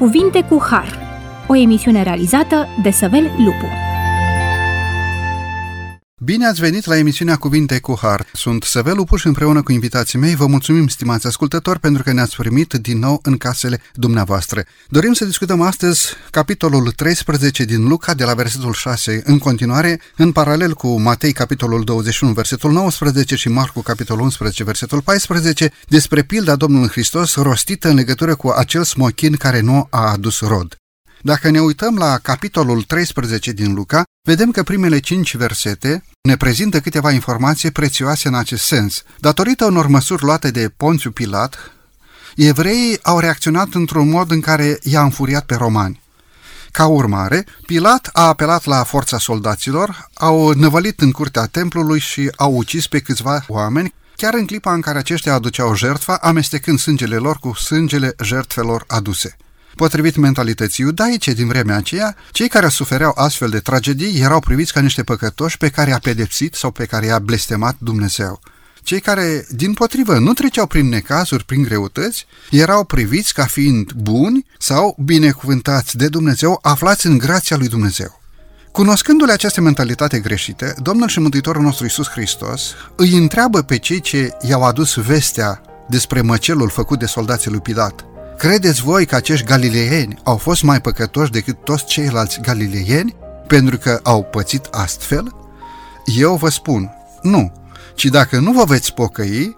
Cuvinte cu Har, o emisiune realizată de Săvel Lupu. Bine ați venit la emisiunea Cuvinte cu Har. Sunt Săvel Lupu și împreună cu invitații mei vă mulțumim, stimați ascultători, pentru că ne-ați primit din nou în casele dumneavoastră. Dorim să discutăm astăzi capitolul 13 din Luca, de la versetul 6 în continuare, în paralel cu Matei, capitolul 21, versetul 19 și Marcu, capitolul 11, versetul 14, despre pilda Domnului Hristos rostită în legătură cu acel smochin care nu a adus rod. Dacă ne uităm la capitolul 13 din Luca, vedem că primele cinci versete ne prezintă câteva informații prețioase în acest sens. Datorită unor măsuri luate de Ponțiu Pilat, evreii au reacționat într-un mod în care i-a înfuriat pe romani. Ca urmare, Pilat a apelat la forța soldaților, au năvălit în curtea templului și au ucis pe câțiva oameni, chiar în clipa în care aceștia aduceau jertfa, amestecând sângele lor cu sângele jertfelor aduse. Potrivit mentalității iudaice din vremea aceea, cei care sufereau astfel de tragedii erau priviți ca niște păcătoși pe care i-a pedepsit sau pe care i-a blestemat Dumnezeu. Cei care, din potrivă, nu treceau prin necazuri, prin greutăți, erau priviți ca fiind buni sau binecuvântați de Dumnezeu, aflați în grația lui Dumnezeu. Cunoscându-le această mentalitate greșită, Domnul și Mântuitorul nostru Iisus Hristos îi întreabă pe cei ce i-au adus vestea despre măcelul făcut de soldații lui Pilat. Credeți voi că acești galileieni au fost mai păcătoși decât toți ceilalți galileieni pentru că au pățit astfel? Eu vă spun, nu, ci dacă nu vă veți pocăi,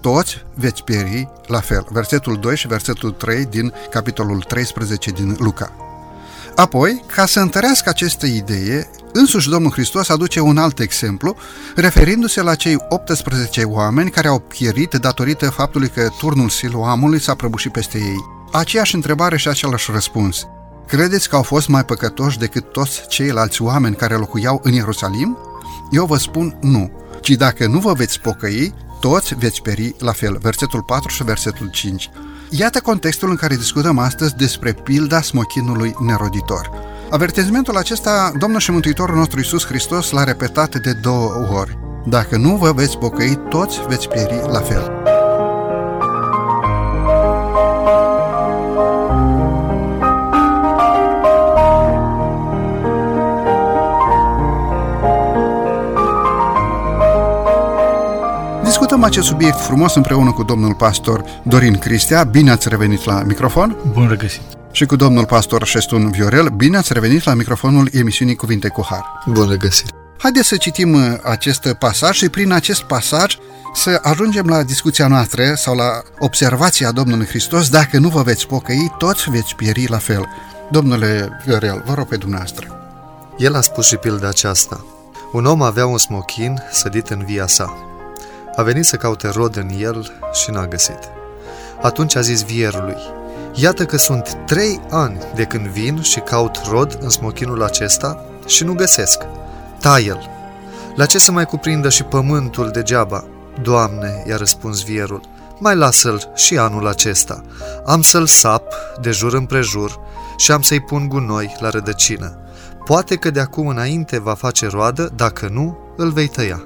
toți veți pieri la fel. Versetul 2 și versetul 3 din capitolul 13 din Luca. Apoi, ca să întărească aceste idee, însuși Domnul Hristos aduce un alt exemplu, referindu-se la cei 18 oameni care au pierit datorită faptului că turnul Siloamului s-a prăbușit peste ei. Aceeași întrebare și același răspuns. Credeți că au fost mai păcătoși decât toți ceilalți oameni care locuiau în Ierusalim? Eu vă spun nu, ci dacă nu vă veți pocăi, toți veți peri la fel. Versetul 4 și versetul 5. Iată contextul în care discutăm astăzi despre pilda smochinului neroditor. Avertizmentul acesta, Domnul și Mântuitorul nostru Iisus Hristos l-a repetat de două ori. Dacă nu vă veți pocăi, toți veți pieri la fel. Discutăm acest subiect frumos împreună cu domnul pastor Dorin Cristea. Bine ați revenit la microfon! Bun regăsit! Și cu domnul pastor Șestun Viorel. Bine ați revenit la microfonul emisiunii Cuvinte cu Har. Bun regăsit! Haideți să citim uh, acest pasaj și prin acest pasaj să ajungem la discuția noastră sau la observația Domnului Hristos. Dacă nu vă veți pocăi, toți veți pieri la fel. Domnule Viorel, vă rog pe dumneavoastră. El a spus și pilda aceasta. Un om avea un smochin sădit în via sa. A venit să caute rod în el și n-a găsit. Atunci a zis vierului, Iată că sunt trei ani de când vin și caut rod în smochinul acesta și nu găsesc. Tai-l. La ce să mai cuprindă și pământul degeaba? Doamne, i-a răspuns vierul, mai lasă-l și anul acesta. Am să-l sap de jur împrejur și am să-i pun gunoi la rădăcină. Poate că de acum înainte va face roadă, dacă nu, îl vei tăia.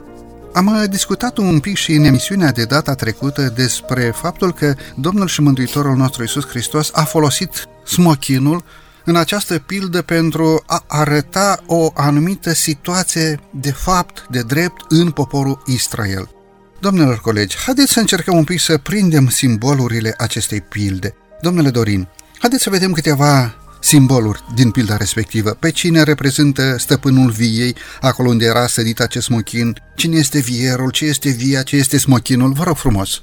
Am uh, discutat un pic și în emisiunea de data trecută despre faptul că Domnul și Mântuitorul nostru Iisus Hristos a folosit smochinul în această pildă pentru a arăta o anumită situație de fapt, de drept, în poporul Israel. Domnilor colegi, haideți să încercăm un pic să prindem simbolurile acestei pilde. Domnule Dorin, haideți să vedem câteva simboluri din pilda respectivă. Pe cine reprezintă stăpânul viei, acolo unde era sădit acest smochin, cine este vierul, ce este via, ce este smochinul, vă rog frumos.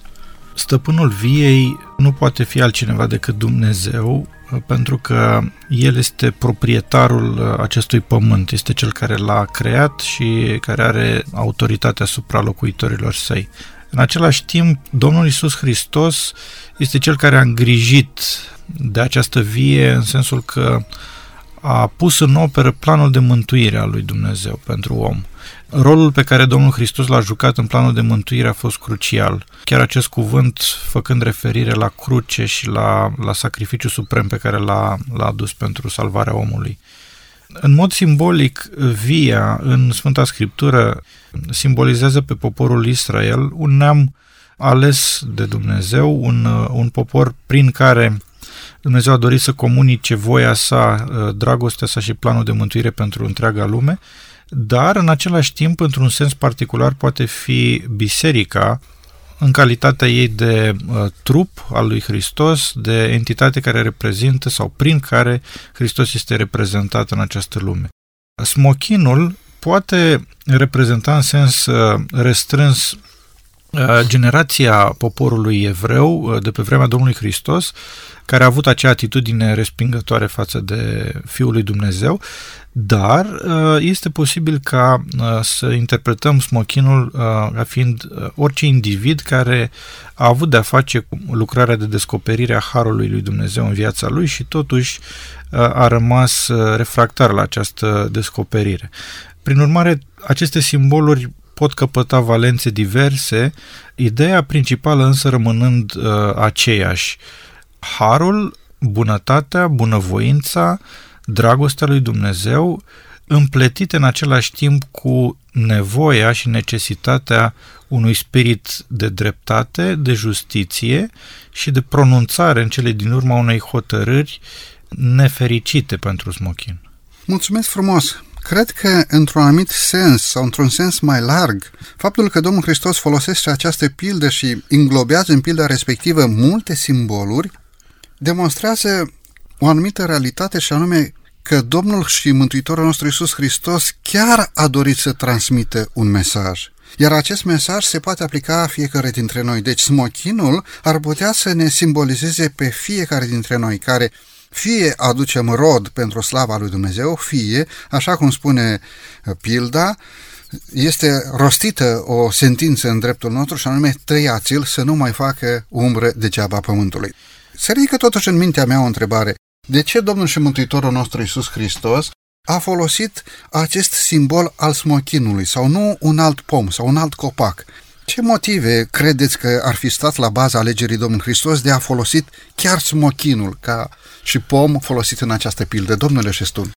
Stăpânul viei nu poate fi altcineva decât Dumnezeu, pentru că El este proprietarul acestui pământ, este Cel care l-a creat și care are autoritatea asupra locuitorilor săi. În același timp, Domnul Isus Hristos este Cel care a îngrijit de această vie în sensul că a pus în operă planul de mântuire al lui Dumnezeu pentru om. Rolul pe care Domnul Hristos l-a jucat în planul de mântuire a fost crucial. Chiar acest cuvânt făcând referire la cruce și la, la sacrificiu suprem pe care l-a, l-a adus pentru salvarea omului. În mod simbolic, via în Sfânta Scriptură simbolizează pe poporul Israel, un neam ales de Dumnezeu, un, un popor prin care Dumnezeu a dorit să comunice voia sa, uh, dragostea sa și planul de mântuire pentru întreaga lume, dar în același timp, într-un sens particular, poate fi biserica în calitatea ei de uh, trup al lui Hristos, de entitate care reprezintă sau prin care Hristos este reprezentat în această lume. Smochinul poate reprezenta în sens uh, restrâns uh, generația poporului evreu uh, de pe vremea Domnului Hristos, care a avut acea atitudine respingătoare față de Fiul lui Dumnezeu, dar este posibil ca să interpretăm smochinul ca fiind orice individ care a avut de-a face cu lucrarea de descoperire a Harului lui Dumnezeu în viața lui și totuși a rămas refractar la această descoperire. Prin urmare, aceste simboluri pot căpăta valențe diverse, ideea principală însă rămânând uh, aceeași. Harul, bunătatea, bunăvoința, dragostea lui Dumnezeu, împletite în același timp cu nevoia și necesitatea unui spirit de dreptate, de justiție și de pronunțare în cele din urmă unei hotărâri nefericite pentru smochin. Mulțumesc frumos! Cred că, într-un anumit sens sau într-un sens mai larg, faptul că Domnul Hristos folosește această pildă și inglobează în pilda respectivă multe simboluri, demonstrează o anumită realitate și anume că Domnul și Mântuitorul nostru Iisus Hristos chiar a dorit să transmită un mesaj. Iar acest mesaj se poate aplica fiecare dintre noi. Deci smochinul ar putea să ne simbolizeze pe fiecare dintre noi care fie aducem rod pentru slava lui Dumnezeu, fie, așa cum spune uh, pilda, este rostită o sentință în dreptul nostru și anume tăiați-l să nu mai facă umbră degeaba pământului. Se ridică totuși în mintea mea o întrebare. De ce Domnul și Mântuitorul nostru Iisus Hristos a folosit acest simbol al smochinului sau nu un alt pom sau un alt copac? Ce motive credeți că ar fi stat la baza alegerii Domnului Hristos de a folosit chiar smochinul ca și pom folosit în această pildă? Domnule Șestun.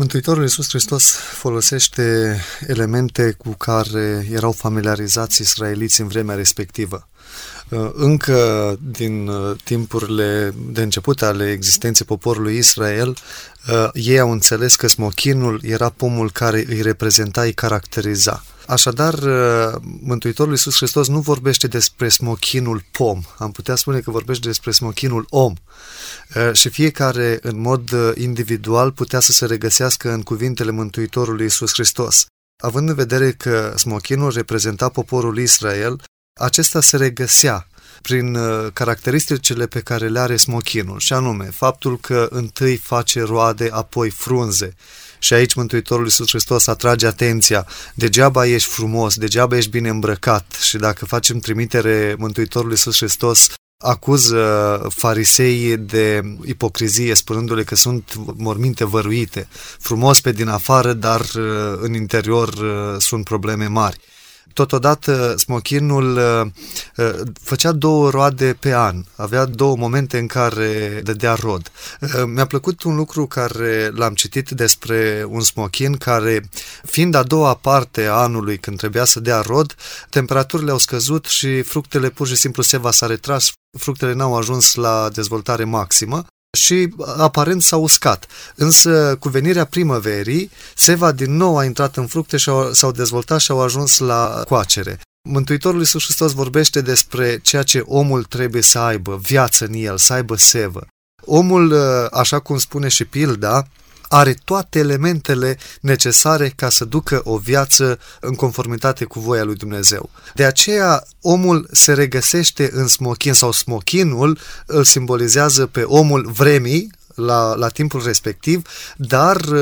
Mântuitorul Iisus Hristos folosește elemente cu care erau familiarizați israeliți în vremea respectivă. Uh, încă din uh, timpurile de început ale existenței poporului Israel, uh, ei au înțeles că smochinul era pomul care îi reprezenta, îi caracteriza. Așadar, Mântuitorul Iisus Hristos nu vorbește despre smochinul pom, am putea spune că vorbește despre smochinul om. Și fiecare, în mod individual, putea să se regăsească în cuvintele Mântuitorului Iisus Hristos. Având în vedere că smochinul reprezenta poporul Israel, acesta se regăsea prin uh, caracteristicile pe care le are smochinul, și anume faptul că întâi face roade, apoi frunze. Și aici Mântuitorul Iisus Hristos atrage atenția, degeaba ești frumos, degeaba ești bine îmbrăcat. Și dacă facem trimitere Mântuitorului Iisus Hristos acuză fariseii de ipocrizie, spunându-le că sunt morminte văruite, frumos pe din afară, dar uh, în interior uh, sunt probleme mari. Totodată, smochinul uh, uh, făcea două roade pe an, avea două momente în care dădea rod. Uh, mi-a plăcut un lucru care l-am citit despre un smochin care, fiind a doua parte a anului când trebuia să dea rod, temperaturile au scăzut și fructele pur și simplu se va s-a retras, fructele n-au ajuns la dezvoltare maximă și aparent s-a uscat. Însă cu venirea primăverii, seva din nou a intrat în fructe și s-au dezvoltat și au ajuns la coacere. Mântuitorul Iisus Hristos vorbește despre ceea ce omul trebuie să aibă, viață în el, să aibă sevă. Omul, așa cum spune și pilda, are toate elementele necesare ca să ducă o viață în conformitate cu voia lui Dumnezeu. De aceea, omul se regăsește în smochin sau smochinul îl simbolizează pe omul vremii, la, la timpul respectiv, dar uh,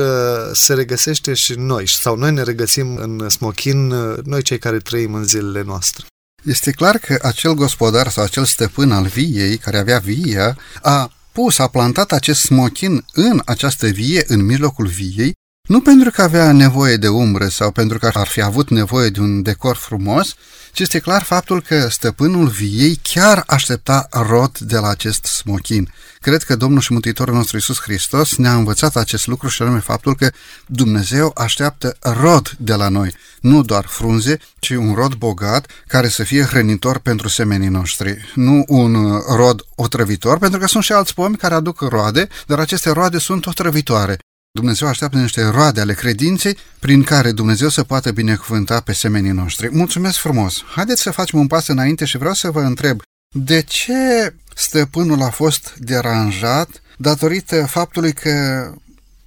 se regăsește și noi, sau noi ne regăsim în smochin, uh, noi cei care trăim în zilele noastre. Este clar că acel gospodar sau acel stăpân al viei, care avea via, a pus, a plantat acest smochin în această vie, în mijlocul viei, nu pentru că avea nevoie de umbră sau pentru că ar fi avut nevoie de un decor frumos, ci este clar faptul că stăpânul viei chiar aștepta rod de la acest smochin. Cred că Domnul și Mântuitorul nostru Iisus Hristos ne-a învățat acest lucru și anume faptul că Dumnezeu așteaptă rod de la noi, nu doar frunze, ci un rod bogat care să fie hrănitor pentru semenii noștri, nu un rod otrăvitor, pentru că sunt și alți pomi care aduc roade, dar aceste roade sunt otrăvitoare. Dumnezeu așteaptă niște roade ale credinței prin care Dumnezeu să poată binecuvânta pe semenii noștri. Mulțumesc frumos! Haideți să facem un pas înainte și vreau să vă întreb de ce stăpânul a fost deranjat datorită faptului că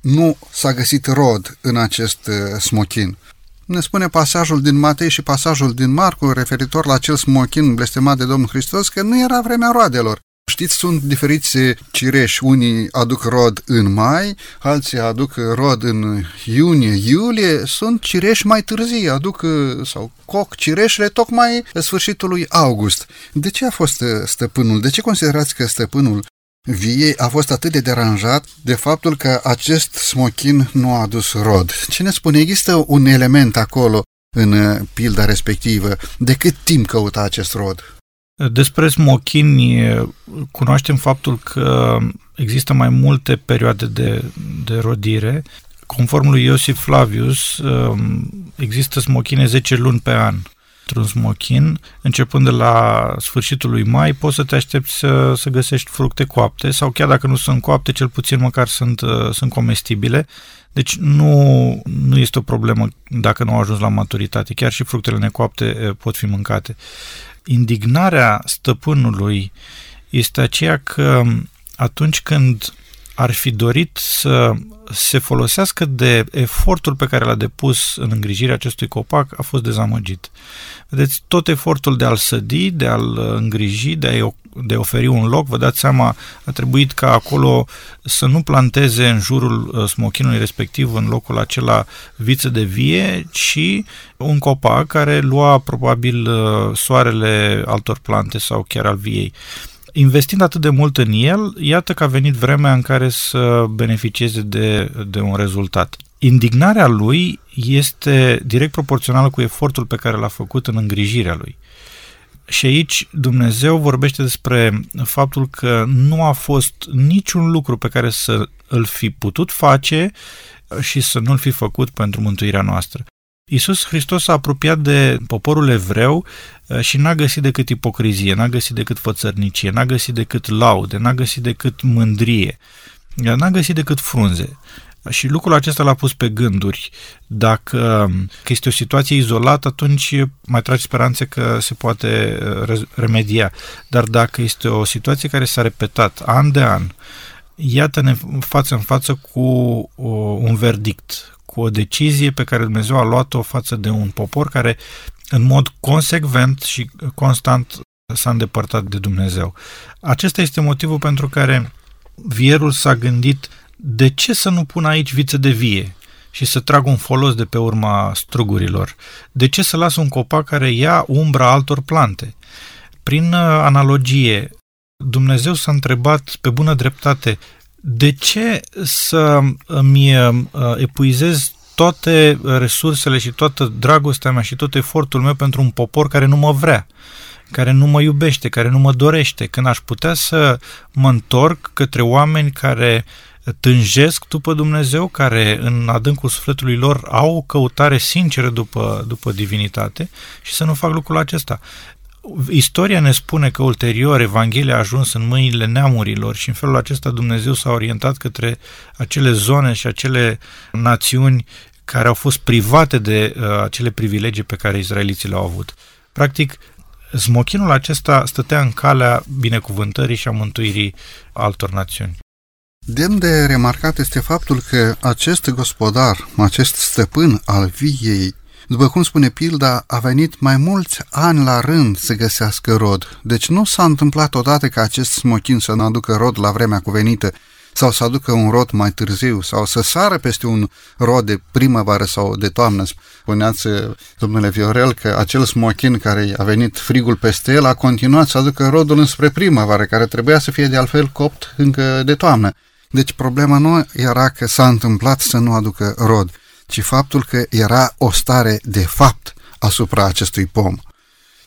nu s-a găsit rod în acest uh, smochin. Ne spune pasajul din Matei și pasajul din Marcu referitor la acel smochin blestemat de Domnul Hristos că nu era vremea roadelor. Știți, sunt diferiți cireși. Unii aduc rod în mai, alții aduc rod în iunie, iulie. Sunt cireși mai târzii, aduc sau coc cireșele tocmai sfârșitul lui august. De ce a fost stăpânul? De ce considerați că stăpânul viei a fost atât de deranjat de faptul că acest smochin nu a adus rod? Cine spune? Există un element acolo în pilda respectivă. De cât timp căuta acest rod? Despre smochini cunoaștem faptul că există mai multe perioade de, de rodire. Conform lui Iosif Flavius, um, există smochine 10 luni pe an într-un smochin, începând de la sfârșitul lui mai, poți să te aștepți să, să găsești fructe coapte sau chiar dacă nu sunt coapte, cel puțin măcar sunt, uh, sunt comestibile. Deci nu, nu este o problemă dacă nu au ajuns la maturitate. Chiar și fructele necoapte uh, pot fi mâncate indignarea stăpânului este aceea că atunci când ar fi dorit să se folosească de efortul pe care l-a depus în îngrijirea acestui copac, a fost dezamăgit. Vedeți, tot efortul de a-l sădi, de a-l îngriji, de a de a oferi un loc, vă dați seama, a trebuit ca acolo să nu planteze în jurul uh, smochinului respectiv, în locul acela viță de vie, ci un copac care lua probabil uh, soarele altor plante sau chiar al viei. Investind atât de mult în el, iată că a venit vremea în care să beneficieze de, de un rezultat. Indignarea lui este direct proporțională cu efortul pe care l-a făcut în îngrijirea lui. Și aici Dumnezeu vorbește despre faptul că nu a fost niciun lucru pe care să îl fi putut face și să nu-l fi făcut pentru mântuirea noastră. Iisus Hristos s-a apropiat de poporul evreu uh, și n-a găsit decât ipocrizie, n-a găsit decât fățărnicie, n-a găsit decât laude, n-a găsit decât mândrie, n-a găsit decât frunze. Și lucrul acesta l-a pus pe gânduri. Dacă este o situație izolată, atunci mai tragi speranțe că se poate uh, remedia. Dar dacă este o situație care s-a repetat an de an, iată-ne față în față cu un verdict, cu o decizie pe care Dumnezeu a luat-o față de un popor care în mod consecvent și constant s-a îndepărtat de Dumnezeu. Acesta este motivul pentru care vierul s-a gândit de ce să nu pun aici viță de vie și să trag un folos de pe urma strugurilor? De ce să las un copac care ia umbra altor plante? Prin uh, analogie, Dumnezeu s-a întrebat pe bună dreptate de ce să îmi uh, epuizez toate resursele și toată dragostea mea și tot efortul meu pentru un popor care nu mă vrea, care nu mă iubește, care nu mă dorește, când aș putea să mă întorc către oameni care tânjesc după Dumnezeu, care în adâncul sufletului lor au o căutare sinceră după, după divinitate și să nu fac lucrul acesta. Istoria ne spune că ulterior Evanghelia a ajuns în mâinile neamurilor și în felul acesta Dumnezeu s-a orientat către acele zone și acele națiuni care au fost private de uh, acele privilegii pe care izraeliții le-au avut. Practic, smochinul acesta stătea în calea binecuvântării și a mântuirii altor națiuni. Demn de remarcat este faptul că acest gospodar, acest stăpân al viei, după cum spune pilda, a venit mai mulți ani la rând să găsească rod. Deci nu s-a întâmplat odată ca acest smochin să nu aducă rod la vremea cuvenită, sau să aducă un rod mai târziu, sau să sară peste un rod de primăvară sau de toamnă. Spuneați, domnule Viorel, că acel smochin care a venit frigul peste el a continuat să aducă rodul înspre primăvară, care trebuia să fie de altfel copt încă de toamnă. Deci problema nu era că s-a întâmplat să nu aducă rod, ci faptul că era o stare de fapt asupra acestui pom.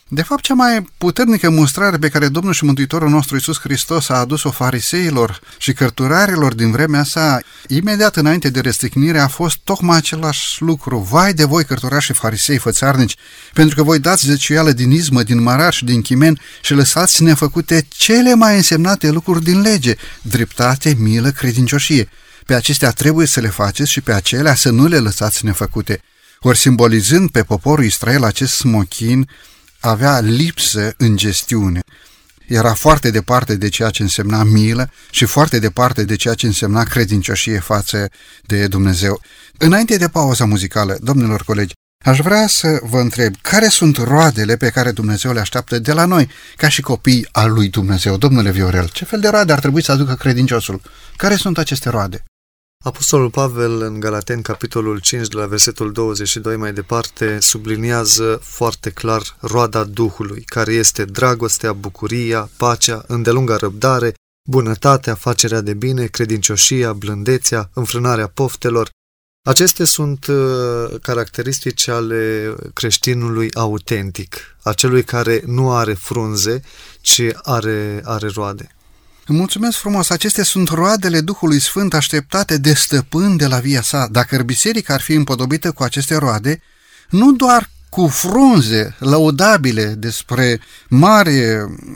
De fapt, cea mai puternică mustrare pe care Domnul și Mântuitorul nostru Iisus Hristos a adus-o fariseilor și cărturarilor din vremea sa, imediat înainte de restricnire, a fost tocmai același lucru. Vai de voi, cărturași și farisei fățarnici, pentru că voi dați zeciuială din izmă, din marar și din chimen și lăsați nefăcute cele mai însemnate lucruri din lege, dreptate, milă, credincioșie. Pe acestea trebuie să le faceți și pe acelea să nu le lăsați nefăcute. Ori simbolizând pe poporul Israel acest smochin, avea lipsă în gestiune. Era foarte departe de ceea ce însemna milă și foarte departe de ceea ce însemna credincioșie față de Dumnezeu. Înainte de pauza muzicală, domnilor colegi, aș vrea să vă întreb care sunt roadele pe care Dumnezeu le așteaptă de la noi, ca și copii al lui Dumnezeu. Domnule Viorel, ce fel de roade ar trebui să aducă credinciosul? Care sunt aceste roade? Apostolul Pavel în Galaten, capitolul 5, de la versetul 22 mai departe, subliniază foarte clar roada Duhului, care este dragostea, bucuria, pacea, îndelunga răbdare, bunătatea, facerea de bine, credincioșia, blândețea, înfrânarea poftelor. Acestea sunt uh, caracteristici ale creștinului autentic, acelui care nu are frunze, ci are, are roade. Mulțumesc frumos, acestea sunt roadele Duhului Sfânt așteptate de stăpân de la via sa. Dacă biserica ar fi împodobită cu aceste roade, nu doar cu frunze laudabile despre mari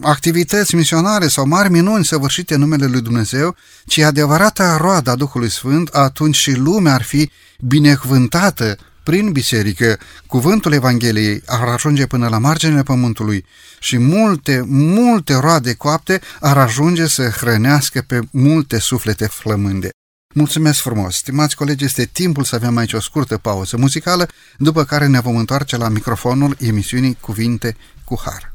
activități misionare sau mari minuni săvârșite în numele lui Dumnezeu, ci adevărata roada Duhului Sfânt, atunci și lumea ar fi binecuvântată prin biserică, cuvântul Evangheliei ar ajunge până la marginea pământului și multe, multe roade coapte ar ajunge să hrănească pe multe suflete flămânde. Mulțumesc frumos! Stimați colegi, este timpul să avem aici o scurtă pauză muzicală, după care ne vom întoarce la microfonul emisiunii Cuvinte cu Har.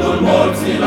Toți mântuiții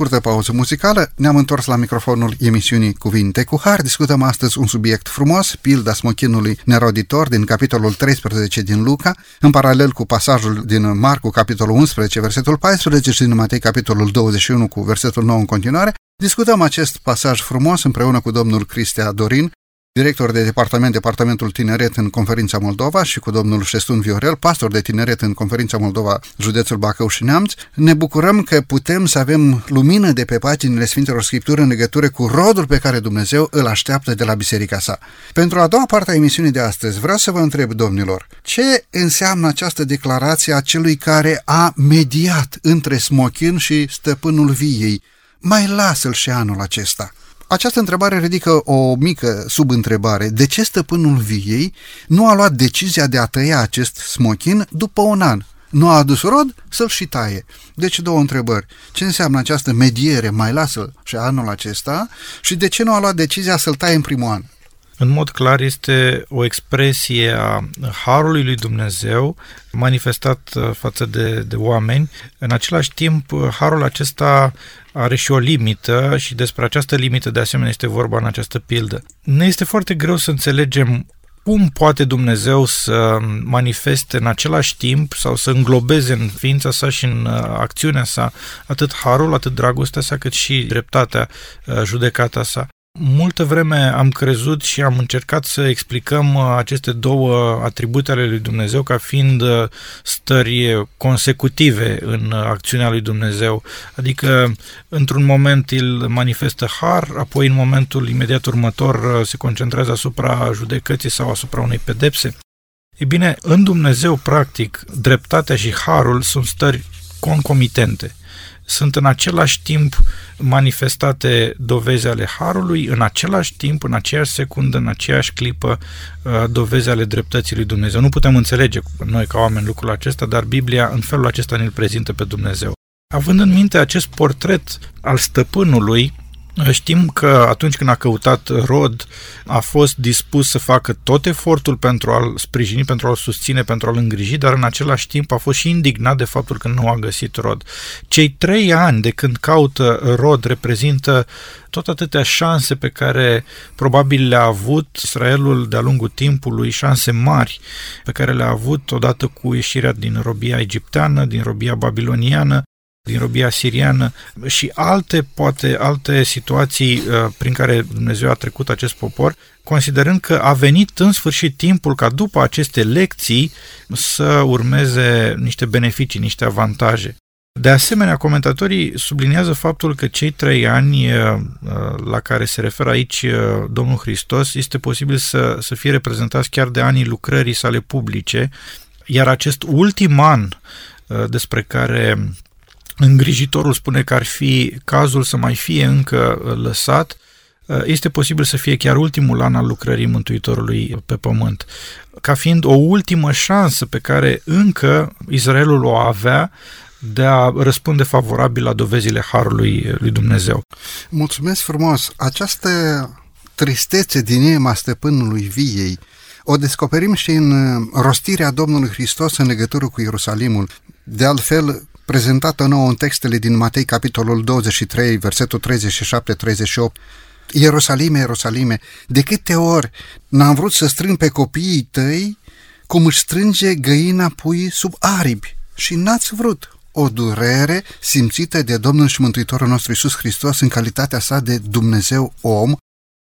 scurtă pauză muzicală, ne-am întors la microfonul emisiunii Cuvinte cu Har. Discutăm astăzi un subiect frumos, pilda smochinului neroditor din capitolul 13 din Luca, în paralel cu pasajul din Marcu, capitolul 11, versetul 14 și din Matei, capitolul 21 cu versetul 9 în continuare. Discutăm acest pasaj frumos împreună cu domnul Cristea Dorin, director de departament, Departamentul Tineret în Conferința Moldova și cu domnul Șestun Viorel, pastor de tineret în Conferința Moldova, județul Bacău și Neamț, ne bucurăm că putem să avem lumină de pe paginile Sfintelor Scripturi în legătură cu rodul pe care Dumnezeu îl așteaptă de la biserica sa. Pentru a doua parte a emisiunii de astăzi, vreau să vă întreb, domnilor, ce înseamnă această declarație a celui care a mediat între smochin și stăpânul viei? Mai lasă-l și anul acesta. Această întrebare ridică o mică subîntrebare. De ce stăpânul viei nu a luat decizia de a tăia acest smochin după un an? Nu a adus rod? Să-l și taie. Deci două întrebări. Ce înseamnă această mediere? Mai lasă și anul acesta? Și de ce nu a luat decizia să-l taie în primul an? în mod clar este o expresie a harului lui Dumnezeu manifestat uh, față de, de oameni. În același timp, uh, harul acesta are și o limită și despre această limită de asemenea este vorba în această pildă. Ne este foarte greu să înțelegem cum poate Dumnezeu să manifeste în același timp sau să înglobeze în ființa sa și în uh, acțiunea sa atât harul, atât dragostea sa, cât și dreptatea, judecata sa. Multă vreme am crezut și am încercat să explicăm uh, aceste două atribute ale lui Dumnezeu ca fiind uh, stări consecutive în uh, acțiunea lui Dumnezeu. Adică, într-un moment îl manifestă har, apoi în momentul imediat următor se concentrează asupra judecății sau asupra unei pedepse. E bine, în Dumnezeu, practic, dreptatea și harul sunt stări concomitente sunt în același timp manifestate dovezi ale Harului, în același timp, în aceeași secundă, în aceeași clipă, uh, dovezi ale dreptății lui Dumnezeu. Nu putem înțelege noi ca oameni lucrul acesta, dar Biblia în felul acesta ne-l prezintă pe Dumnezeu. Având în minte acest portret al stăpânului, Știm că atunci când a căutat rod, a fost dispus să facă tot efortul pentru a-l sprijini, pentru a-l susține, pentru a-l îngriji, dar în același timp a fost și indignat de faptul că nu a găsit rod. Cei trei ani de când caută rod reprezintă tot atâtea șanse pe care probabil le-a avut Israelul de-a lungul timpului, șanse mari pe care le-a avut odată cu ieșirea din robia egipteană, din robia babiloniană, din robia siriană și alte, poate, alte situații uh, prin care Dumnezeu a trecut acest popor, considerând că a venit în sfârșit timpul ca după aceste lecții să urmeze niște beneficii, niște avantaje. De asemenea, comentatorii subliniază faptul că cei trei ani uh, la care se referă aici uh, Domnul Hristos este posibil să, să fie reprezentați chiar de anii lucrării sale publice, iar acest ultim an despre care îngrijitorul spune că ar fi cazul să mai fie încă uh, lăsat, uh, este posibil să fie chiar ultimul an al lucrării Mântuitorului pe pământ, ca fiind o ultimă șansă pe care încă Israelul o avea de a răspunde favorabil la dovezile Harului lui Dumnezeu. Mulțumesc frumos! Această tristețe din inima stăpânului viei o descoperim și în uh, rostirea Domnului Hristos în legătură cu Ierusalimul. De altfel, prezentată nouă în textele din Matei, capitolul 23, versetul 37-38. Ierusalime, Ierusalime, de câte ori n-am vrut să strâng pe copiii tăi cum își strânge găina pui sub aripi și n-ați vrut o durere simțită de Domnul și Mântuitorul nostru Isus Hristos în calitatea sa de Dumnezeu om,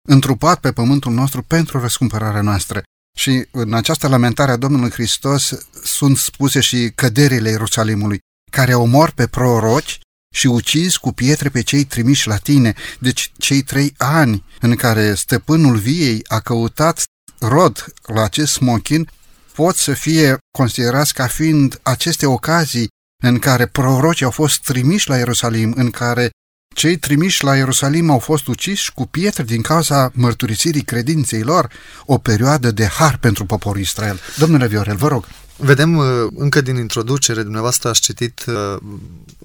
întrupat pe pământul nostru pentru răscumpărarea noastră. Și în această lamentare a Domnului Hristos sunt spuse și căderile Ierusalimului care omor pe proroci, și ucizi cu pietre pe cei trimiși la tine. Deci cei trei ani în care stăpânul viei a căutat rod la acest smochin pot să fie considerați ca fiind aceste ocazii în care prorocii au fost trimiși la Ierusalim, în care cei trimiși la Ierusalim au fost uciși cu pietre din cauza mărturisirii credinței lor, o perioadă de har pentru poporul Israel. Domnule Viorel, vă rog. Vedem uh, încă din introducere, dumneavoastră ați citit uh,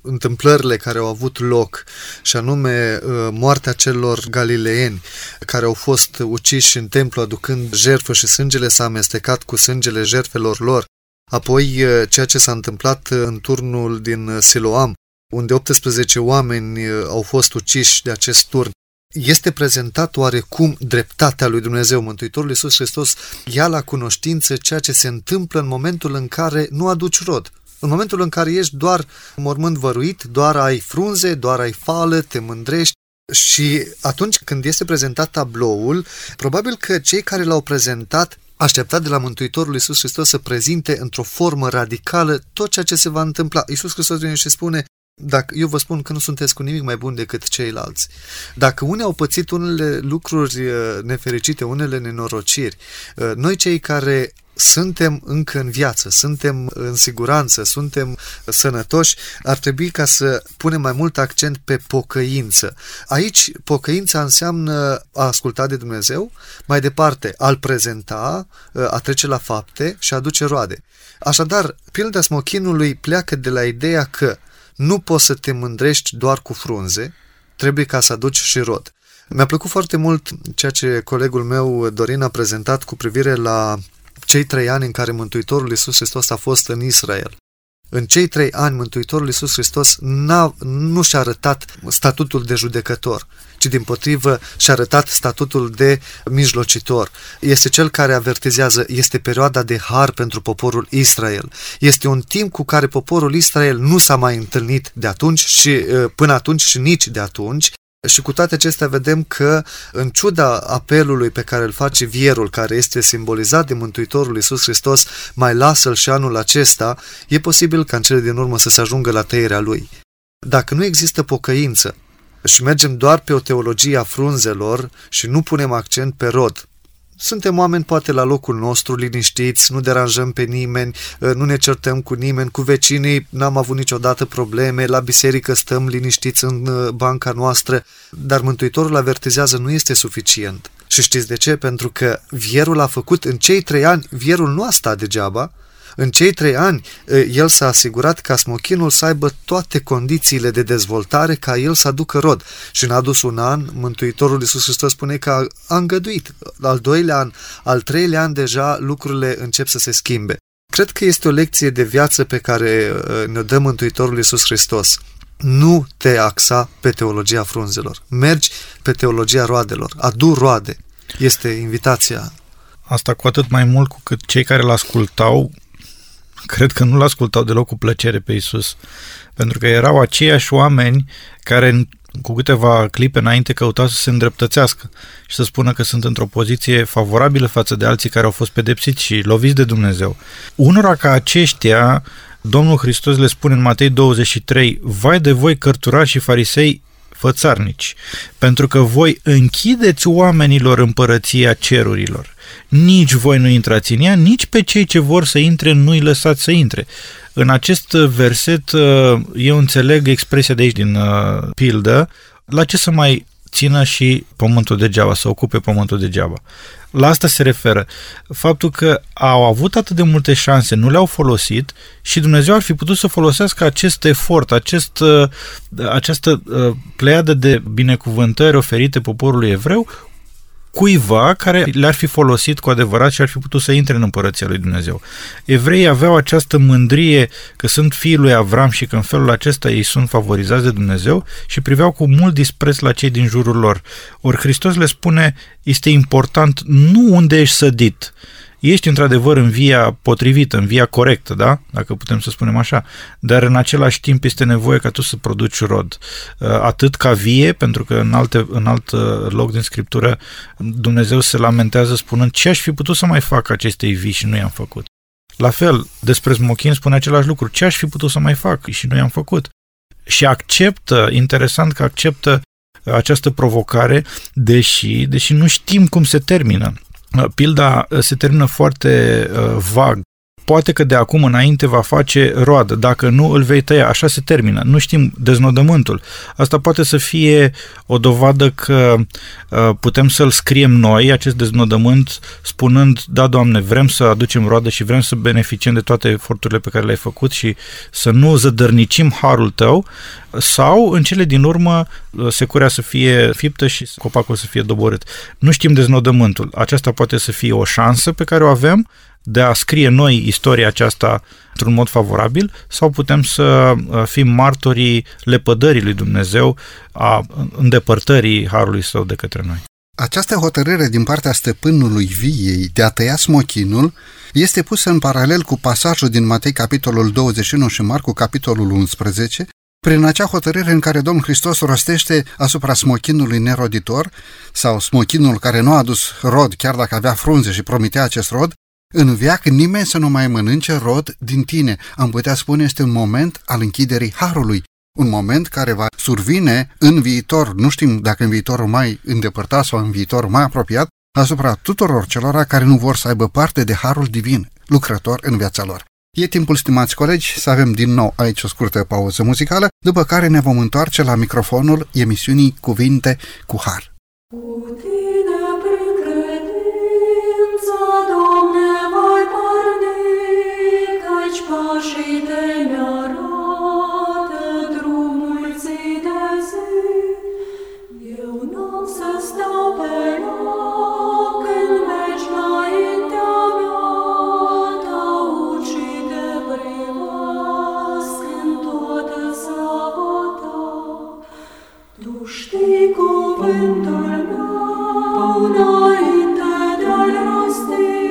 întâmplările care au avut loc, și anume uh, moartea celor galileeni care au fost uciși în templu aducând jertfă și sângele s-a amestecat cu sângele jertfelor lor. Apoi uh, ceea ce s-a întâmplat în turnul din Siloam, unde 18 oameni uh, au fost uciși de acest turn. Este prezentat oarecum dreptatea lui Dumnezeu. Mântuitorul Iisus Hristos ia la cunoștință ceea ce se întâmplă în momentul în care nu aduci rod. În momentul în care ești doar mormânt văruit, doar ai frunze, doar ai fală, te mândrești, și atunci când este prezentat tabloul, probabil că cei care l-au prezentat așteptat de la Mântuitorul Iisus Hristos să prezinte într-o formă radicală tot ceea ce se va întâmpla. Iisus Hristos vine și spune, dacă eu vă spun că nu sunteți cu nimic mai bun decât ceilalți. Dacă unii au pățit unele lucruri uh, nefericite, unele nenorociri, uh, noi cei care suntem încă în viață, suntem în siguranță, suntem sănătoși, ar trebui ca să punem mai mult accent pe pocăință. Aici, pocăința înseamnă a asculta de Dumnezeu, mai departe, a-L prezenta, a trece la fapte și a aduce roade. Așadar, pilda smochinului pleacă de la ideea că nu poți să te mândrești doar cu frunze, trebuie ca să aduci și rod. Mi-a plăcut foarte mult ceea ce colegul meu Dorin a prezentat cu privire la cei trei ani în care Mântuitorul Iisus Hristos a fost în Israel. În cei trei ani, Mântuitorul Iisus Hristos n-a, nu și-a arătat statutul de judecător, ci din potrivă și-a arătat statutul de mijlocitor. Este cel care avertizează, este perioada de har pentru poporul Israel. Este un timp cu care poporul Israel nu s-a mai întâlnit de atunci și până atunci și nici de atunci și cu toate acestea vedem că, în ciuda apelului pe care îl face vierul, care este simbolizat de Mântuitorul Iisus Hristos, mai lasă-l și anul acesta, e posibil ca în cele din urmă să se ajungă la tăierea lui. Dacă nu există pocăință și mergem doar pe o teologie a frunzelor și nu punem accent pe rod, suntem oameni poate la locul nostru, liniștiți, nu deranjăm pe nimeni, ă, nu ne certăm cu nimeni, cu vecinii n-am avut niciodată probleme, la biserică stăm liniștiți în ă, banca noastră, dar Mântuitorul avertizează nu este suficient. Și știți de ce? Pentru că vierul a făcut în cei trei ani, vierul nu a stat degeaba, în cei trei ani, el s-a asigurat ca smochinul să aibă toate condițiile de dezvoltare ca el să aducă rod. Și în adus un an, Mântuitorul Iisus Hristos spune că a îngăduit. Al doilea an, al treilea an deja lucrurile încep să se schimbe. Cred că este o lecție de viață pe care ne dă Mântuitorul Iisus Hristos. Nu te axa pe teologia frunzelor. Mergi pe teologia roadelor. Adu roade. Este invitația. Asta cu atât mai mult cu cât cei care îl ascultau cred că nu-l ascultau deloc cu plăcere pe Isus, pentru că erau aceiași oameni care cu câteva clipe înainte căutau să se îndreptățească și să spună că sunt într-o poziție favorabilă față de alții care au fost pedepsiți și loviți de Dumnezeu. Unora ca aceștia, Domnul Hristos le spune în Matei 23, Vai de voi cărturari și farisei fățarnici, pentru că voi închideți oamenilor împărăția cerurilor. Nici voi nu intrați în ea, nici pe cei ce vor să intre nu-i lăsați să intre. În acest verset uh, eu înțeleg expresia de aici din uh, pildă, la ce să mai țină și pământul degeaba, să ocupe pământul degeaba. La asta se referă. Faptul că au avut atât de multe șanse, nu le-au folosit și Dumnezeu ar fi putut să folosească acest efort, acest, uh, această pleiadă de binecuvântări oferite poporului evreu cuiva care le-ar fi folosit cu adevărat și ar fi putut să intre în împărăția lui Dumnezeu. Evreii aveau această mândrie că sunt fiii lui Avram și că în felul acesta ei sunt favorizați de Dumnezeu și priveau cu mult dispreț la cei din jurul lor. Ori Hristos le spune, este important nu unde ești sădit, ești într-adevăr în via potrivită, în via corectă, da? Dacă putem să spunem așa. Dar în același timp este nevoie ca tu să produci rod. Uh, atât ca vie, pentru că în, alte, în alt uh, loc din Scriptură Dumnezeu se lamentează spunând ce aș fi putut să mai fac acestei vii și nu i-am făcut. La fel, despre smochin spune același lucru. Ce aș fi putut să mai fac și nu i-am făcut? și acceptă, interesant că acceptă această provocare, deși, deși nu știm cum se termină. Pilda se termină foarte uh, vag poate că de acum înainte va face roadă, dacă nu îl vei tăia, așa se termină. Nu știm deznodământul. Asta poate să fie o dovadă că uh, putem să-l scriem noi, acest deznodământ, spunând, da, Doamne, vrem să aducem roadă și vrem să beneficiem de toate eforturile pe care le-ai făcut și să nu zădărnicim harul tău, sau în cele din urmă uh, securea să fie fiptă și copacul să fie doborât. Nu știm deznodământul. Aceasta poate să fie o șansă pe care o avem de a scrie noi istoria aceasta într-un mod favorabil sau putem să uh, fim martorii lepădării lui Dumnezeu a îndepărtării harului său de către noi. Această hotărâre din partea stăpânului viei de a tăia smochinul este pusă în paralel cu pasajul din Matei capitolul 21 și Marcu capitolul 11, prin acea hotărâre în care Domnul Hristos rostește asupra smochinului neroditor sau smochinul care nu a adus rod chiar dacă avea frunze și promitea acest rod, în viac nimeni să nu mai mănânce rod din tine. Am putea spune este un moment al închiderii harului, un moment care va survine în viitor, nu știm dacă în viitor mai îndepărtat sau în viitor mai apropiat, asupra tuturor celor care nu vor să aibă parte de harul divin, lucrător în viața lor. E timpul, stimați colegi, să avem din nou aici o scurtă pauză muzicală, după care ne vom întoarce la microfonul emisiunii Cuvinte cu Har. Pașii tăi mi-arată drumul zi de zi. Eu nu am să stau pe loc când mergi înaintea mea, taucii te privesc în toată slava ta. Tu știi cuvântul meu, înainte de-al rosti,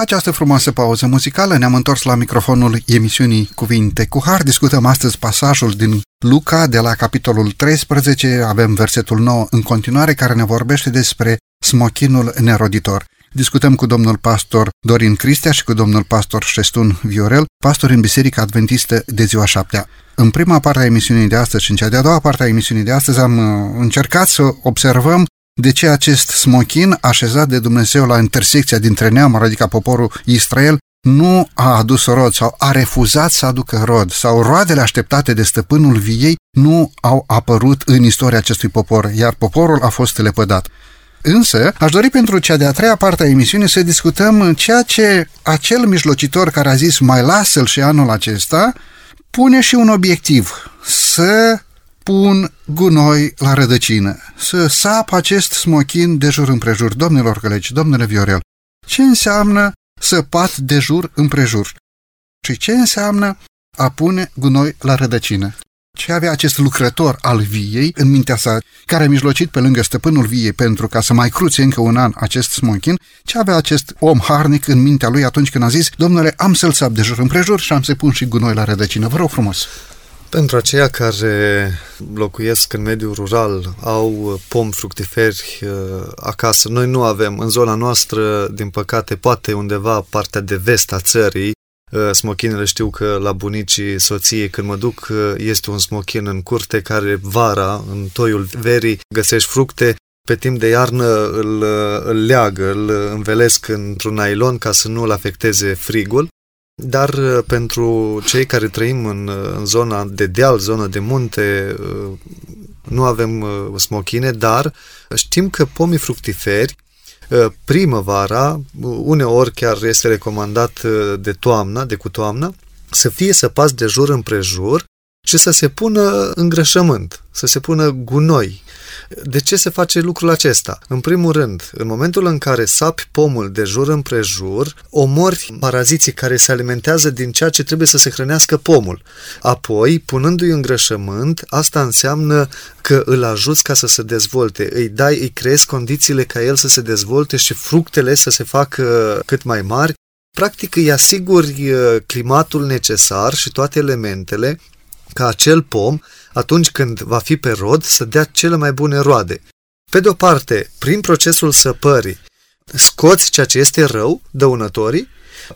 După această frumoasă pauză muzicală, ne-am întors la microfonul emisiunii Cuvinte cu Har. Discutăm astăzi pasajul din Luca de la capitolul 13, avem versetul 9 în continuare, care ne vorbește despre smochinul neroditor. Discutăm cu domnul pastor Dorin Cristea și cu domnul pastor Șestun Viorel, pastor în Biserica Adventistă de ziua șaptea. În prima parte a emisiunii de astăzi și în cea de-a doua parte a emisiunii de astăzi am uh, încercat să observăm de ce acest smochin așezat de Dumnezeu la intersecția dintre neamuri, adică poporul Israel, nu a adus rod sau a refuzat să aducă rod sau roadele așteptate de stăpânul viei nu au apărut în istoria acestui popor, iar poporul a fost lepădat. Însă, aș dori pentru cea de-a treia parte a emisiunii să discutăm ceea ce acel mijlocitor care a zis mai lasă-l și anul acesta, pune și un obiectiv, să pun gunoi la rădăcină, să sap acest smochin de jur împrejur. Domnilor colegi, domnule Viorel, ce înseamnă săpat de jur împrejur? Și ce înseamnă a pune gunoi la rădăcină? Ce avea acest lucrător al viei în mintea sa, care a mijlocit pe lângă stăpânul viei pentru ca să mai cruțe încă un an acest smonchin, ce avea acest om harnic în mintea lui atunci când a zis, domnule, am să-l sap de jur împrejur și am să pun și gunoi la rădăcină. Vă rog frumos! Pentru aceia care locuiesc în mediul rural, au pom fructiferi uh, acasă, noi nu avem. În zona noastră, din păcate, poate undeva partea de vest a țării, uh, smochinele știu că la bunicii soției când mă duc uh, este un smochin în curte care vara, în toiul verii, găsești fructe, pe timp de iarnă îl, îl leagă, îl învelesc într-un nylon ca să nu-l afecteze frigul dar uh, pentru cei care trăim în, uh, în zona de deal, zona de munte, uh, nu avem smochine, dar știm că pomii fructiferi, primăvara, uneori chiar este recomandat de toamnă, de cu toamnă, să fie săpați de jur împrejur și să se pună îngrășământ, să se pună gunoi, de ce se face lucrul acesta? În primul rând, în momentul în care sapi pomul de jur împrejur, omori paraziții care se alimentează din ceea ce trebuie să se hrănească pomul. Apoi, punându-i îngrășământ, asta înseamnă că îl ajuți ca să se dezvolte, îi dai, îi creezi condițiile ca el să se dezvolte și fructele să se facă cât mai mari. Practic îi asiguri uh, climatul necesar și toate elementele ca acel pom atunci când va fi pe rod, să dea cele mai bune roade. Pe de-o parte, prin procesul săpării, scoți ceea ce este rău, dăunătorii,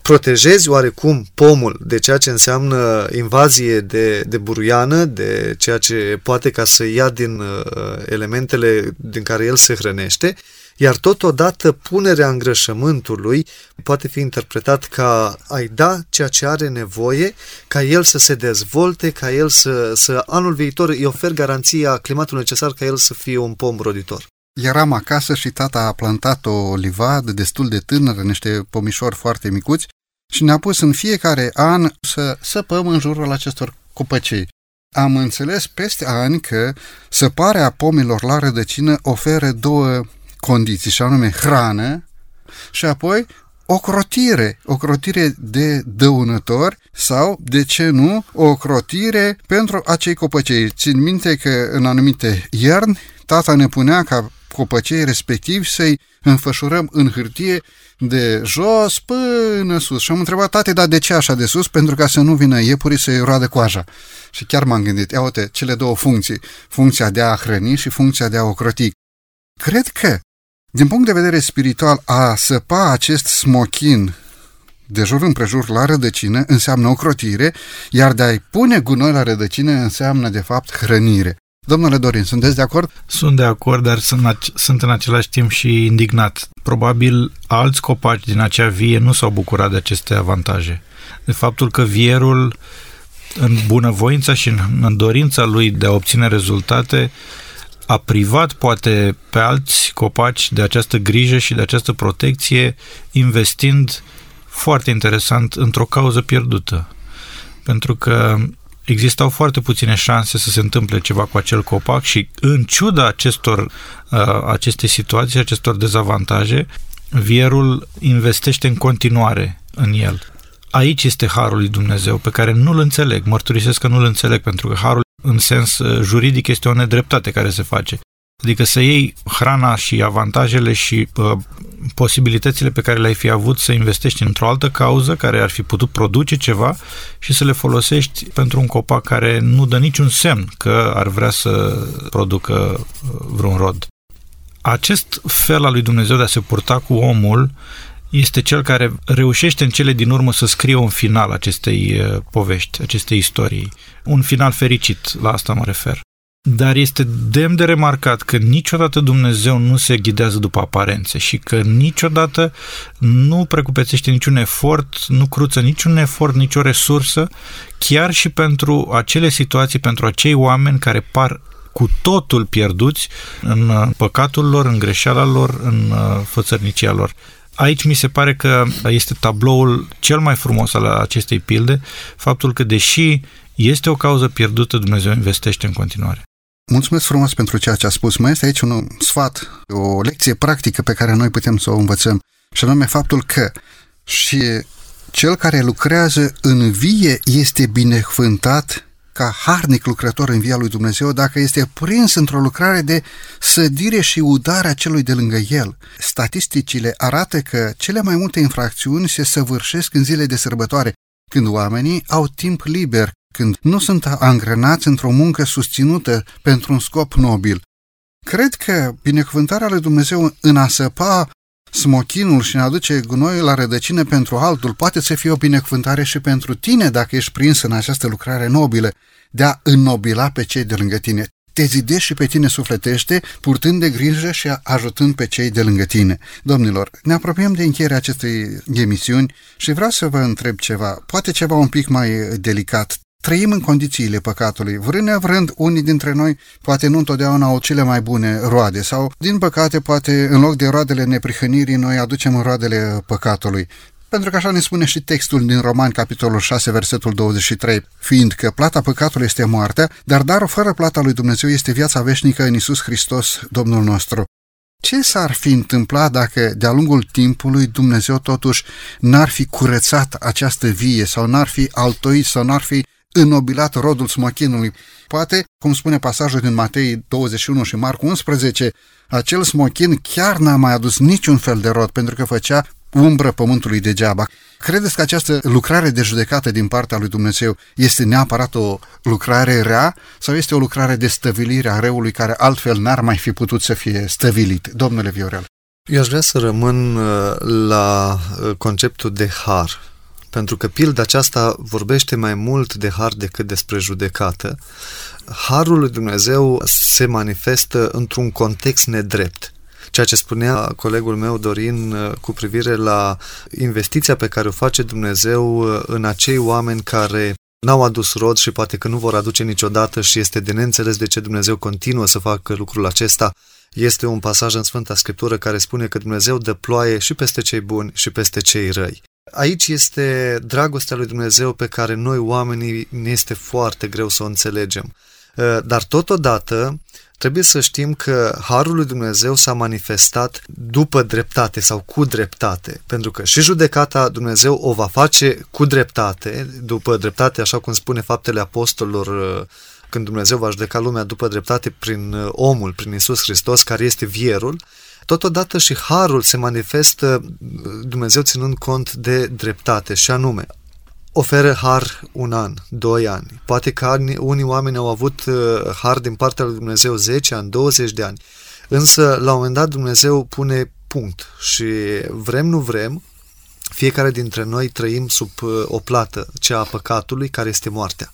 protejezi oarecum pomul de ceea ce înseamnă invazie de, de buruiană, de ceea ce poate ca să ia din uh, elementele din care el se hrănește iar totodată punerea îngrășământului poate fi interpretat ca ai da ceea ce are nevoie, ca el să se dezvolte, ca el să, să anul viitor îi ofer garanția climatului necesar ca el să fie un pom roditor. Eram acasă și tata a plantat o livadă destul de tânără, niște pomișori foarte micuți și ne-a pus în fiecare an să săpăm în jurul acestor copăcei. Am înțeles peste ani că săparea pomilor la rădăcină oferă două condiții, și anume hrană și apoi o crotire, o crotire de dăunători sau, de ce nu, o crotire pentru acei copăcei. Țin minte că în anumite ierni tata ne punea ca copăcei respectivi să-i înfășurăm în hârtie de jos până sus. Și am întrebat, tate, dar de ce așa de sus? Pentru ca să nu vină iepurii să-i roade coaja. Și chiar m-am gândit, ia uite, cele două funcții, funcția de a hrăni și funcția de a ocroti. Cred că din punct de vedere spiritual, a săpa acest smochin de jur împrejur la rădăcină înseamnă o crotire, iar de a-i pune gunoi la rădăcină înseamnă, de fapt, hrănire. Domnule Dorin, sunteți de acord? Sunt de acord, dar sunt, sunt în același timp și indignat. Probabil alți copaci din acea vie nu s-au bucurat de aceste avantaje. De faptul că vierul, în bunăvoința și în dorința lui de a obține rezultate, a privat poate pe alți copaci de această grijă și de această protecție, investind foarte interesant într-o cauză pierdută. Pentru că existau foarte puține șanse să se întâmple ceva cu acel copac și în ciuda acestor uh, aceste situații, acestor dezavantaje, vierul investește în continuare în el. Aici este harul lui Dumnezeu pe care nu-l înțeleg, mărturisesc că nu-l înțeleg pentru că harul în sens uh, juridic este o nedreptate care se face. Adică să iei hrana și avantajele și uh, posibilitățile pe care le-ai fi avut să investești într-o altă cauză care ar fi putut produce ceva și să le folosești pentru un copac care nu dă niciun semn că ar vrea să producă uh, vreun rod. Acest fel al lui Dumnezeu de a se purta cu omul este cel care reușește în cele din urmă să scrie un final acestei uh, povești, acestei istorii. Un final fericit, la asta mă refer. Dar este demn de remarcat că niciodată Dumnezeu nu se ghidează după aparențe și că niciodată nu precupețește niciun efort, nu cruță niciun efort, nicio resursă, chiar și pentru acele situații, pentru acei oameni care par cu totul pierduți în uh, păcatul lor, în greșeala lor, în uh, fățărnicia lor. Aici mi se pare că este tabloul cel mai frumos al acestei pilde, faptul că deși este o cauză pierdută, Dumnezeu investește în continuare. Mulțumesc frumos pentru ceea ce a spus. Mai este aici un sfat, o lecție practică pe care noi putem să o învățăm, și anume faptul că și cel care lucrează în vie este binecuvântat ca harnic lucrător în via lui Dumnezeu dacă este prins într-o lucrare de sădire și udare a celui de lângă el. Statisticile arată că cele mai multe infracțiuni se săvârșesc în zile de sărbătoare, când oamenii au timp liber, când nu sunt angrenați într-o muncă susținută pentru un scop nobil. Cred că binecuvântarea lui Dumnezeu în a săpa smochinul și ne aduce gunoiul la rădăcină pentru altul, poate să fie o binecuvântare și pentru tine dacă ești prins în această lucrare nobilă, de a înnobila pe cei de lângă tine. Te zidești și pe tine sufletește, purtând de grijă și ajutând pe cei de lângă tine. Domnilor, ne apropiem de încheierea acestei emisiuni și vreau să vă întreb ceva, poate ceva un pic mai delicat. Trăim în condițiile păcatului. Vrând nevrând, unii dintre noi poate nu întotdeauna au cele mai bune roade sau, din păcate, poate în loc de roadele neprihănirii, noi aducem roadele păcatului. Pentru că așa ne spune și textul din Roman, capitolul 6, versetul 23, fiindcă plata păcatului este moartea, dar darul fără plata lui Dumnezeu este viața veșnică în Isus Hristos, Domnul nostru. Ce s-ar fi întâmplat dacă de-a lungul timpului Dumnezeu totuși n-ar fi curățat această vie sau n-ar fi altoit sau n-ar fi înnobilat rodul smochinului. Poate, cum spune pasajul din Matei 21 și Marcu 11, acel smochin chiar n-a mai adus niciun fel de rod, pentru că făcea umbră pământului degeaba. Credeți că această lucrare de judecată din partea lui Dumnezeu este neapărat o lucrare rea sau este o lucrare de stăvilire a reului care altfel n-ar mai fi putut să fie stăvilit? Domnule Viorel. Eu aș vrea să rămân uh, la uh, conceptul de har pentru că pilda aceasta vorbește mai mult de har decât despre judecată. Harul lui Dumnezeu se manifestă într-un context nedrept. Ceea ce spunea colegul meu Dorin uh, cu privire la investiția pe care o face Dumnezeu uh, în acei oameni care n-au adus rod și poate că nu vor aduce niciodată și este de neînțeles de ce Dumnezeu continuă să facă lucrul acesta. Este un pasaj în Sfânta Scriptură care spune că Dumnezeu dă ploaie și peste cei buni și peste cei răi. Aici este dragostea lui Dumnezeu pe care noi oamenii ne este foarte greu să o înțelegem. Uh, dar totodată trebuie să știm că Harul lui Dumnezeu s-a manifestat după dreptate sau cu dreptate, pentru că și judecata Dumnezeu o va face cu dreptate, după dreptate, așa cum spune faptele apostolilor, uh, când Dumnezeu va judeca lumea după dreptate prin uh, omul, prin Isus Hristos, care este vierul, Totodată și harul se manifestă Dumnezeu ținând cont de dreptate și anume oferă har un an, doi ani. Poate că unii oameni au avut uh, har din partea lui Dumnezeu 10 ani, 20 de ani. Însă, la un moment dat, Dumnezeu pune punct și vrem, nu vrem, fiecare dintre noi trăim sub uh, o plată, cea a păcatului, care este moartea.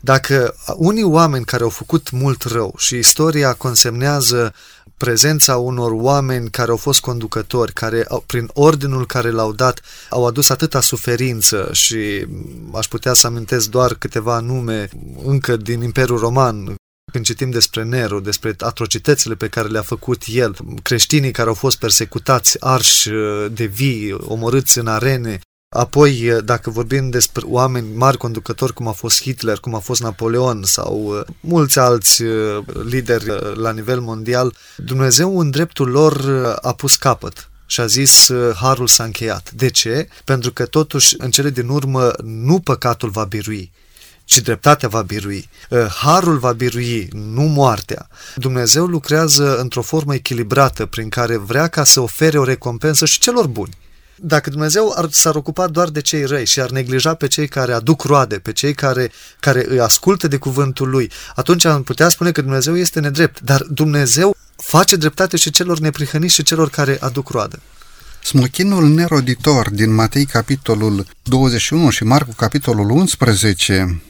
Dacă unii oameni care au făcut mult rău și istoria consemnează prezența unor oameni care au fost conducători, care prin ordinul care l-au dat au adus atâta suferință și aș putea să amintesc doar câteva nume încă din Imperiul Roman, când citim despre Nero, despre atrocitățile pe care le-a făcut el, creștinii care au fost persecutați, arși de vii, omorâți în arene, Apoi, dacă vorbim despre oameni mari conducători, cum a fost Hitler, cum a fost Napoleon sau uh, mulți alți uh, lideri uh, la nivel mondial, Dumnezeu în dreptul lor a pus capăt și a zis harul s-a încheiat. De ce? Pentru că totuși în cele din urmă nu păcatul va birui, ci dreptatea va birui. Uh, Harul va birui, nu moartea. Dumnezeu lucrează într-o formă echilibrată prin care vrea ca să ofere o recompensă și celor buni. Dacă Dumnezeu ar, s-ar ocupa doar de cei răi și ar neglija pe cei care aduc roade, pe cei care, care îi ascultă de cuvântul lui, atunci am putea spune că Dumnezeu este nedrept. Dar Dumnezeu face dreptate și celor neprihăniți și celor care aduc roadă. Smochinul neroditor din Matei capitolul 21 și Marcu capitolul 11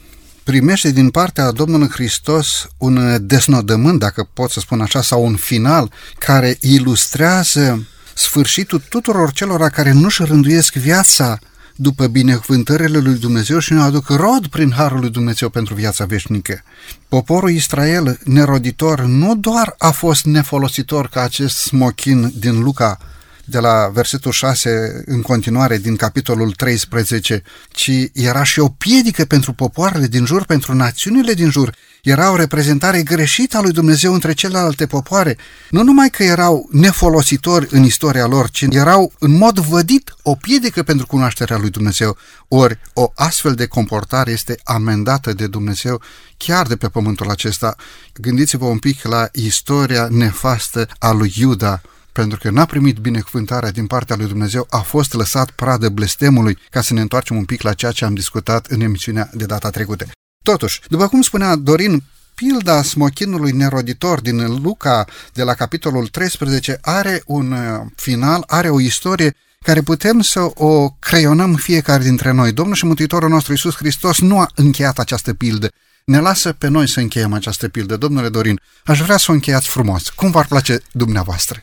primește din partea Domnului Hristos un desnodământ, dacă pot să spun așa, sau un final care ilustrează sfârșitul tuturor celor care nu-și rânduiesc viața după binecuvântările lui Dumnezeu și nu aduc rod prin harul lui Dumnezeu pentru viața veșnică. Poporul Israel neroditor nu doar a fost nefolositor ca acest smochin din Luca de la versetul 6 în continuare din capitolul 13, ci era și o piedică pentru popoarele din jur, pentru națiunile din jur. Era o reprezentare greșită a lui Dumnezeu între celelalte popoare. Nu numai că erau nefolositori în istoria lor, ci erau în mod vădit o piedică pentru cunoașterea lui Dumnezeu. Ori o astfel de comportare este amendată de Dumnezeu chiar de pe pământul acesta. Gândiți-vă un pic la istoria nefastă a lui Iuda, pentru că n-a primit binecuvântarea din partea lui Dumnezeu, a fost lăsat pradă blestemului, ca să ne întoarcem un pic la ceea ce am discutat în emisiunea de data trecută. Totuși, după cum spunea Dorin, pilda smochinului neroditor din Luca de la capitolul 13 are un uh, final, are o istorie care putem să o creionăm fiecare dintre noi. Domnul și Mântuitorul nostru Iisus Hristos nu a încheiat această pildă. Ne lasă pe noi să încheiem această pildă. Domnule Dorin, aș vrea să o încheiați frumos. Cum v-ar place dumneavoastră?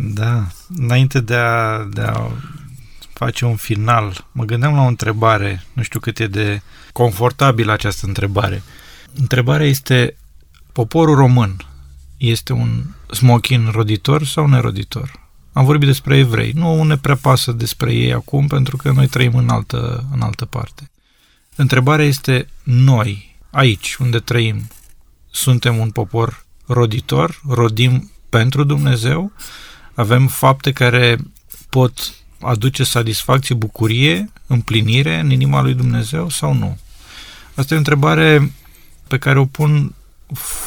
Da, înainte de a, de a face un final, mă gândeam la o întrebare, nu știu cât e de confortabilă această întrebare. Întrebarea este, poporul român este un smochin roditor sau neroditor? Am vorbit despre evrei. Nu ne prea pasă despre ei acum, pentru că noi trăim în altă, în altă parte. Întrebarea este, noi, aici, unde trăim, suntem un popor roditor, rodim pentru Dumnezeu avem fapte care pot aduce satisfacție, bucurie, împlinire în inima lui Dumnezeu sau nu? Asta e o întrebare pe care o pun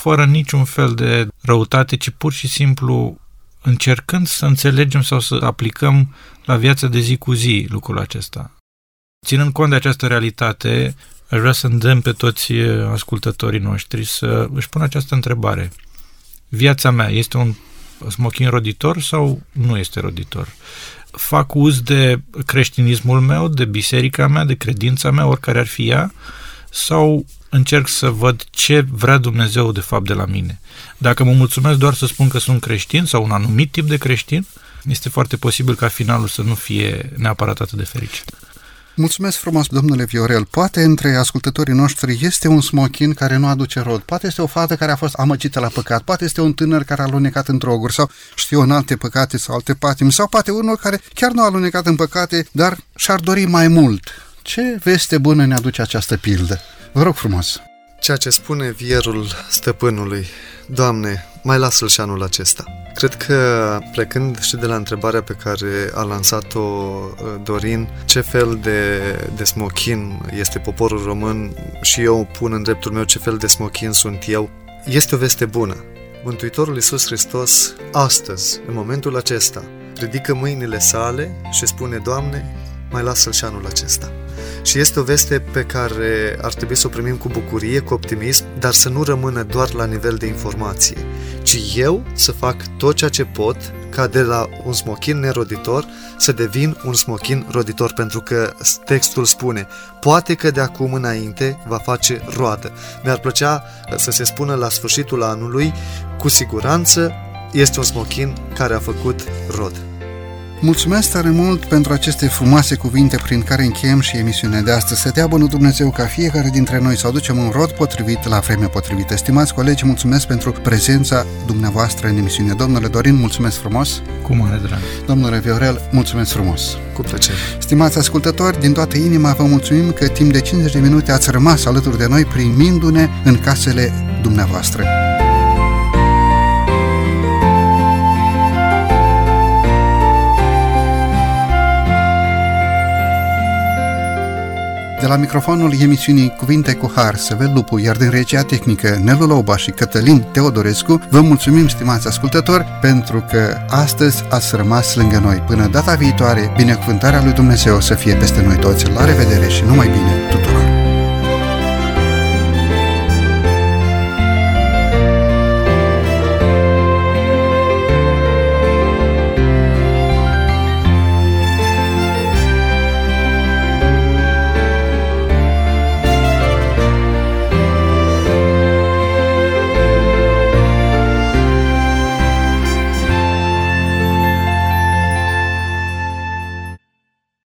fără niciun fel de răutate, ci pur și simplu încercând să înțelegem sau să aplicăm la viața de zi cu zi lucrul acesta. Ținând cont de această realitate, aș vrea să îndemn pe toți ascultătorii noștri să își pună această întrebare. Viața mea este un smochin roditor sau nu este roditor? Fac uz de creștinismul meu, de biserica mea, de credința mea, oricare ar fi ea, sau încerc să văd ce vrea Dumnezeu de fapt de la mine. Dacă mă mulțumesc doar să spun că sunt creștin sau un anumit tip de creștin, este foarte posibil ca finalul să nu fie neapărat atât de fericit. Mulțumesc frumos, domnule Viorel. Poate între ascultătorii noștri este un smochin care nu aduce rod, poate este o fată care a fost amăgită la păcat, poate este un tânăr care a alunecat în droguri sau știu în alte păcate sau alte patimi, sau poate unul care chiar nu a alunecat în păcate, dar și-ar dori mai mult. Ce veste bună ne aduce această pildă? Vă rog frumos. Ceea ce spune vierul stăpânului, Doamne, mai lasă-l și anul acesta. Cred că, plecând și de la întrebarea pe care a lansat-o uh, Dorin, ce fel de, de smochin este poporul român și eu pun în dreptul meu ce fel de smochin sunt eu, este o veste bună. Mântuitorul Iisus Hristos, astăzi, în momentul acesta, ridică mâinile sale și spune, Doamne, mai lasă-l și anul acesta. Și este o veste pe care ar trebui să o primim cu bucurie, cu optimism, dar să nu rămână doar la nivel de informație, ci eu să fac tot ceea ce pot ca de la un smochin neroditor să devin un smochin roditor, pentru că textul spune, poate că de acum înainte va face roadă. Mi-ar plăcea să se spună la sfârșitul anului, cu siguranță este un smochin care a făcut rod. Mulțumesc tare mult pentru aceste frumoase cuvinte prin care încheiem și emisiunea de astăzi. Să dea bunul Dumnezeu ca fiecare dintre noi să aducem un rod potrivit la vremea potrivită. Stimați colegi, mulțumesc pentru prezența dumneavoastră în emisiune. Domnule Dorin, mulțumesc frumos. Cu mare drag. Domnule Viorel, mulțumesc frumos. Cu plăcere. Stimați ascultători, din toată inima vă mulțumim că timp de 50 de minute ați rămas alături de noi primindu-ne în casele dumneavoastră. De la microfonul emisiunii Cuvinte cu Har, Săvel Lupu, iar din regia tehnică Nelu Loba și Cătălin Teodorescu, vă mulțumim, stimați ascultători, pentru că astăzi ați rămas lângă noi. Până data viitoare, binecuvântarea lui Dumnezeu să fie peste noi toți. La revedere și numai bine tuturor!